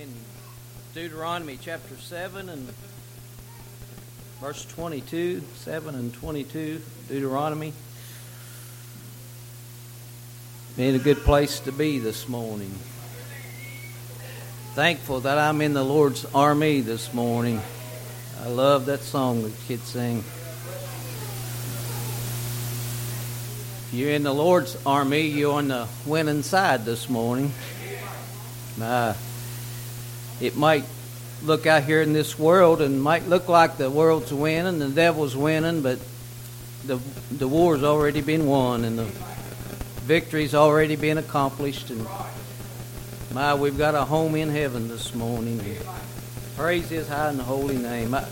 in Deuteronomy chapter 7 and verse 22, 7 and 22, Deuteronomy. Being a good place to be this morning. Thankful that I'm in the Lord's army this morning. I love that song the kids sing. If you're in the Lord's army, you're on the winning side this morning. Uh, it might look out here in this world and might look like the world's winning, the devil's winning, but the the war's already been won and the victory's already been accomplished. And my, we've got a home in heaven this morning. Praise His high and holy name. I,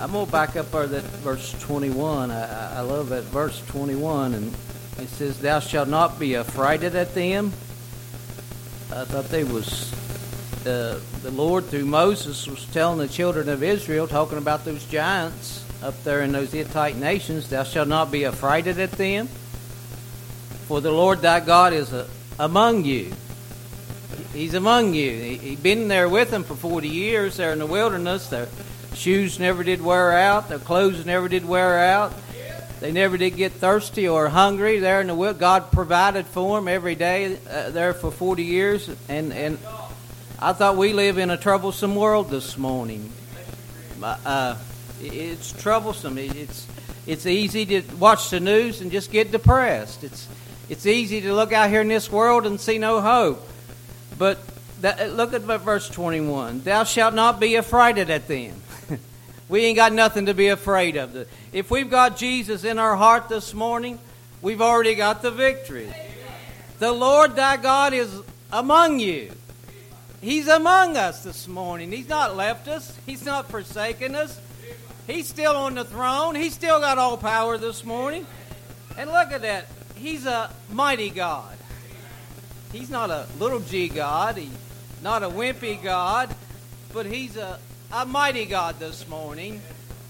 I'm gonna back up there that verse 21. I, I love that verse 21, and it says, "Thou shalt not be affrighted at them." I thought they was uh, the Lord through Moses was telling the children of Israel, talking about those giants up there in those Hittite nations, thou shalt not be affrighted at them, for the Lord thy God is uh, among you. He's among you. He, he been there with them for 40 years there in the wilderness. Their shoes never did wear out. Their clothes never did wear out. They never did get thirsty or hungry there in the wilderness. God provided for them every day uh, there for 40 years. And, and I thought we live in a troublesome world this morning. Uh, it's troublesome. It's it's easy to watch the news and just get depressed. It's it's easy to look out here in this world and see no hope. But that, look at verse 21. Thou shalt not be affrighted at them. we ain't got nothing to be afraid of. If we've got Jesus in our heart this morning, we've already got the victory. The Lord thy God is among you. He's among us this morning. He's not left us. He's not forsaken us. He's still on the throne. He's still got all power this morning. And look at that. He's a mighty God. He's not a little g God. He's not a wimpy God. But he's a, a mighty God this morning.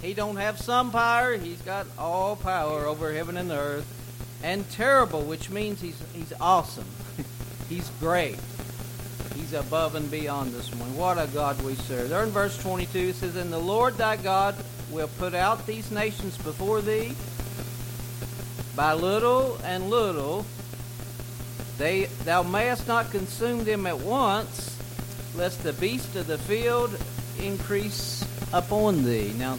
He don't have some power. He's got all power over heaven and earth. And terrible, which means he's, he's awesome. he's great. Above and beyond this morning. What a God we serve. There in verse 22 it says, And the Lord thy God will put out these nations before thee by little and little. They, thou mayest not consume them at once, lest the beast of the field increase upon thee. Now,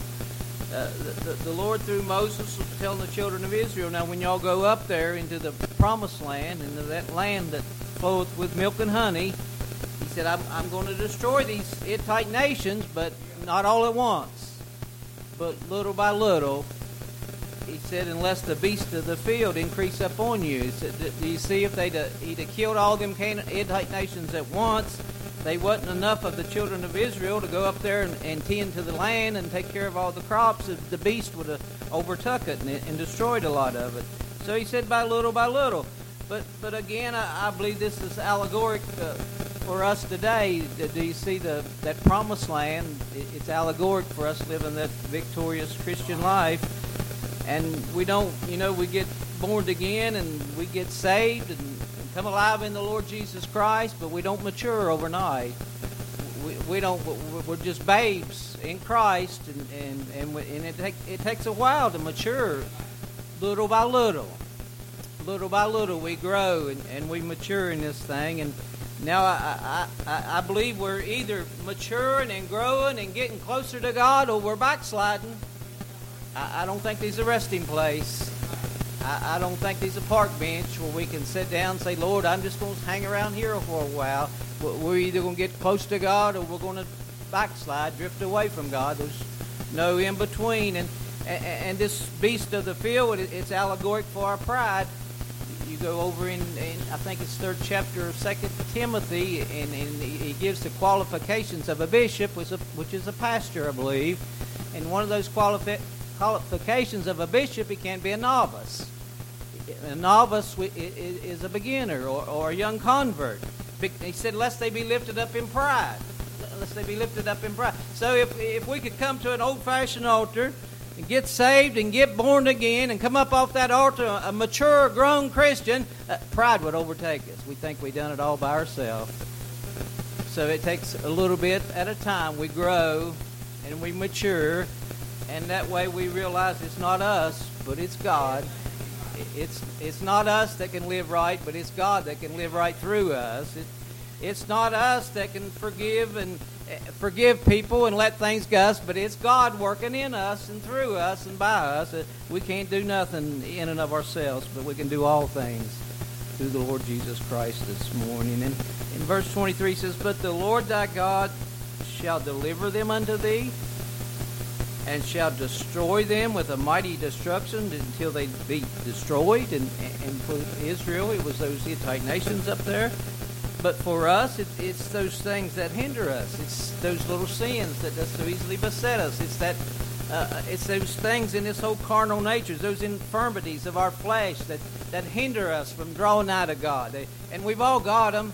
uh, the, the, Lord through Moses was telling the children of Israel, now when y'all go up there into the promised land, into that land that floweth with milk and honey, he said, I'm, I'm going to destroy these Hittite nations, but not all at once, but little by little. He said, unless the beast of the field increase upon you. He said, do you see if they'd have, he'd have killed all them Hittite nations at once, they wasn't enough of the children of Israel to go up there and, and tend to the land and take care of all the crops. The beast would have overtook it and, and destroyed a lot of it. So he said, by little by little. But but again, I, I believe this is allegoric uh, for us today. Uh, do you see the that promised land? It's allegoric for us living that victorious Christian life, and we don't, you know, we get born again and we get saved and, and come alive in the Lord Jesus Christ, but we don't mature overnight. We, we don't. We're just babes in Christ, and and and, we, and it take, it takes a while to mature, little by little little by little we grow and, and we mature in this thing and now I, I, I believe we're either maturing and growing and getting closer to God or we're backsliding. I, I don't think there's a resting place. I, I don't think there's a park bench where we can sit down and say, Lord, I'm just going to hang around here for a while. We're either going to get close to God or we're going to backslide, drift away from God. There's no in between. And, and, and this beast of the field, it's allegoric for our pride go over in, in, I think it's third chapter of Second Timothy, and, and he gives the qualifications of a bishop, which is a, which is a pastor, I believe. And one of those qualifi- qualifications of a bishop, he can't be a novice. A novice is a beginner or, or a young convert. He said, lest they be lifted up in pride. Lest they be lifted up in pride. So if, if we could come to an old-fashioned altar and get saved and get born again and come up off that altar, a mature, grown Christian, uh, pride would overtake us. We think we've done it all by ourselves. So it takes a little bit at a time. We grow and we mature, and that way we realize it's not us, but it's God. It's it's not us that can live right, but it's God that can live right through us. It, it's not us that can forgive and forgive people and let things go, but it's God working in us and through us and by us. Uh, we can't do nothing in and of ourselves, but we can do all things through the Lord Jesus Christ this morning. And in verse 23 says, But the Lord thy God shall deliver them unto thee, and shall destroy them with a mighty destruction until they be destroyed. And, and for Israel, it was those Hittite nations up there. But for us, it, it's those things that hinder us. It's those little sins that just so easily beset us. It's that uh, it's those things in this whole carnal nature, those infirmities of our flesh that, that hinder us from drawing out of God. They, and we've all got them.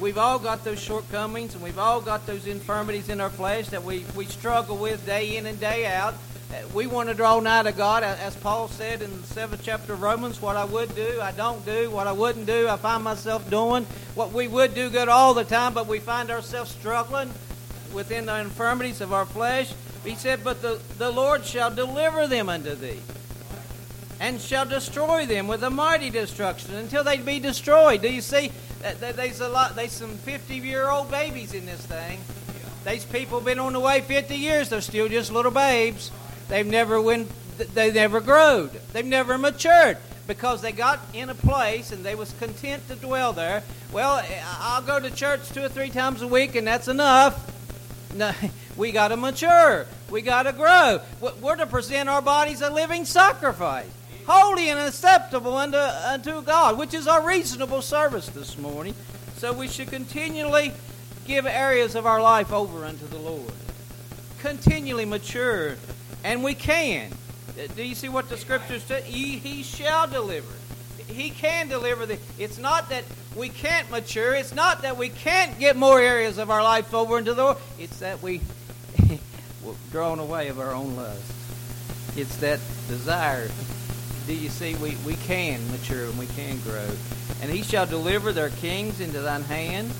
We've all got those shortcomings, and we've all got those infirmities in our flesh that we, we struggle with day in and day out. Uh, we want to draw nigh to God, as Paul said in the seventh chapter of Romans. What I would do, I don't do. What I wouldn't do, I find myself doing. What we would do good all the time, but we find ourselves struggling within the infirmities of our flesh. He said, But the, the Lord shall deliver them unto thee, and shall destroy them with a mighty destruction until they be destroyed. Do you see? There's a lot. There's some 50 year old babies in this thing. These people been on the way 50 years. They're still just little babes. They've never went. They never growed. They've never matured because they got in a place and they was content to dwell there. Well, I'll go to church two or three times a week and that's enough. No, we got to mature. We got to grow. We're to present our bodies a living sacrifice holy and acceptable unto, unto God, which is our reasonable service this morning. So we should continually give areas of our life over unto the Lord. Continually mature, and we can. Uh, do you see what the scriptures say? He, he shall deliver. He can deliver. The, it's not that we can't mature. It's not that we can't get more areas of our life over into the Lord. It's that we, we're drawn away of our own lust. It's that desire do you see we, we can mature and we can grow. And he shall deliver their kings into thine hand,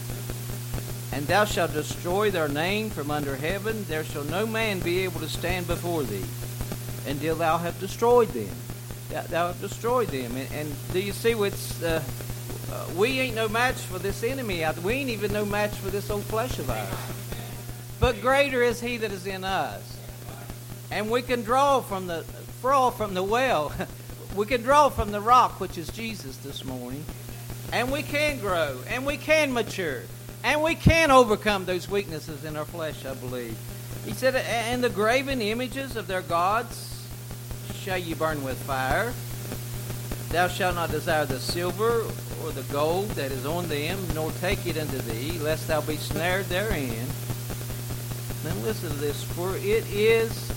and thou shalt destroy their name from under heaven. There shall no man be able to stand before thee until thou have destroyed them. Thou, have destroyed them. And, and do you see what's uh, uh, we ain't no match for this enemy. We ain't even no match for this old flesh of ours. But greater is he that is in us. And we can draw from the draw from the well we can draw from the rock, which is Jesus, this morning, and we can grow, and we can mature, and we can overcome those weaknesses in our flesh, I believe. He said, And the graven images of their gods shall ye burn with fire. Thou shalt not desire the silver or the gold that is on them, nor take it unto thee, lest thou be snared therein. Now listen to this, for it is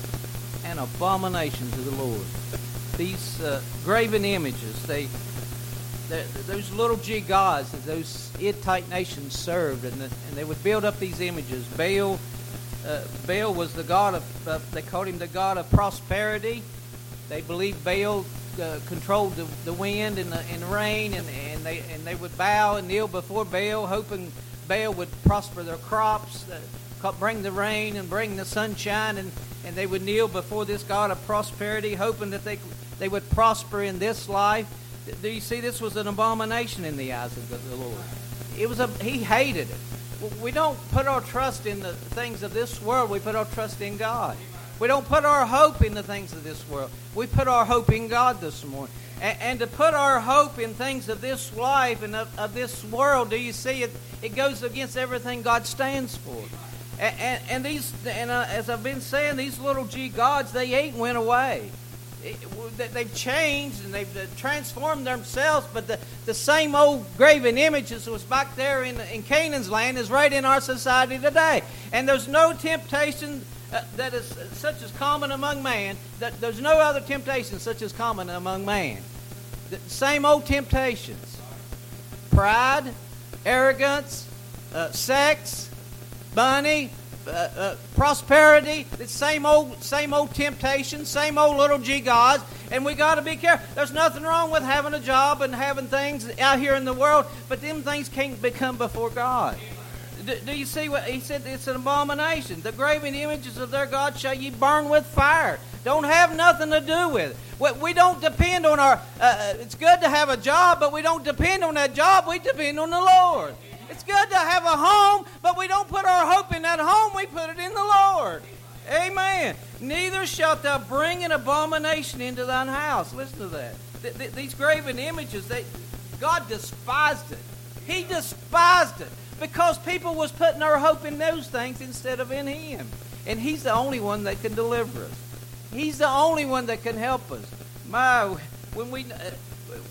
an abomination to the Lord these uh, graven images. They, those little g gods that those Hittite nations served, and, the, and they would build up these images. Baal, uh, Baal was the god of. Uh, they called him the god of prosperity. They believed Baal uh, controlled the, the wind and the, and the rain, and, and they and they would bow and kneel before Baal, hoping Baal would prosper their crops, uh, bring the rain and bring the sunshine, and, and they would kneel before this God of prosperity, hoping that they they would prosper in this life. Do you see this was an abomination in the eyes of the, Lord? It was a he hated it. We don't put our trust in the things of this world. We put our trust in God. We don't put our hope in the things of this world. We put our hope in God this morning. And, and to put our hope in things of this life and of, of this world, do you see it? It goes against everything God stands for. And, and, and these, and uh, as I've been saying, these little G gods, they ain't went away they've changed and they've uh, transformed themselves, but the, the same old graven images that was back there in, in Canaan's land is right in our society today. And there's no temptation uh, that is such as common among man, that there's no other temptation such as common among man. The same old temptations pride, arrogance, uh, sex, money, uh, uh, prosperity, the same old, same old temptation, same old little g gods, and we got to be careful. There's nothing wrong with having a job and having things out here in the world, but them things can't become before God. Do, do you see what he said? It's an abomination. The graven images of their God shall ye burn with fire. Don't have nothing to do with it. We, we don't depend on our. Uh, uh, it's good to have a job, but we don't depend on that job. We depend on the Lord. It's good to have a home, but we don't put our hope in that home. We put it in the Lord. Amen. Neither shalt thou bring an abomination into thine house. Listen to that. Th- th- these graven images, they, God despised it. He despised it because people was putting their hope in those things instead of in Him. And He's the only one that can deliver us. He's the only one that can help us. My, when we,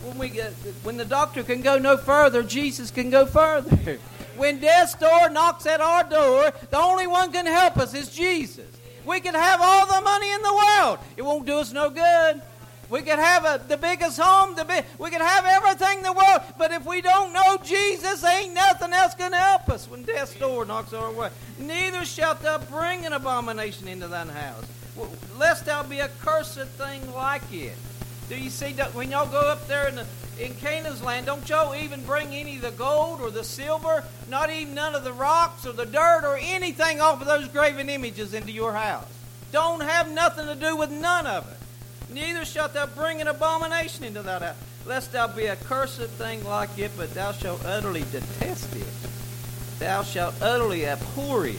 when we, uh, when the doctor can go no further, Jesus can go further. When death's door knocks at our door, the only one can help us is Jesus. We could have all the money in the world, it won't do us no good. We could have a, the biggest home, the big, we could have everything in the world, but if we don't know Jesus, ain't nothing else to help us when death's door knocks our way. Neither shalt thou bring an abomination into thine house, lest thou be a cursed thing like it. Do you see that when y'all go up there in, the, in Canaan's land, don't y'all even bring any of the gold or the silver, not even none of the rocks or the dirt or anything off of those graven images into your house? Don't have nothing to do with none of it. Neither shalt thou bring an abomination into thy house, lest thou be a cursed thing like it, but thou shalt utterly detest it. Thou shalt utterly abhor it,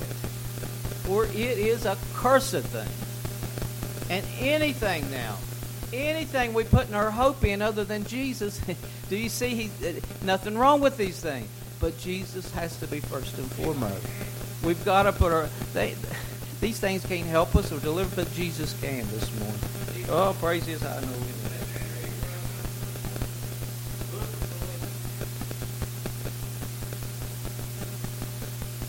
for it is a cursed thing. And anything now, anything we put in our hope in other than Jesus, do you see? He, uh, nothing wrong with these things, but Jesus has to be first and foremost. We've got to put our. They, these things can't help us or deliver, but Jesus can this morning. Oh, praise His high name.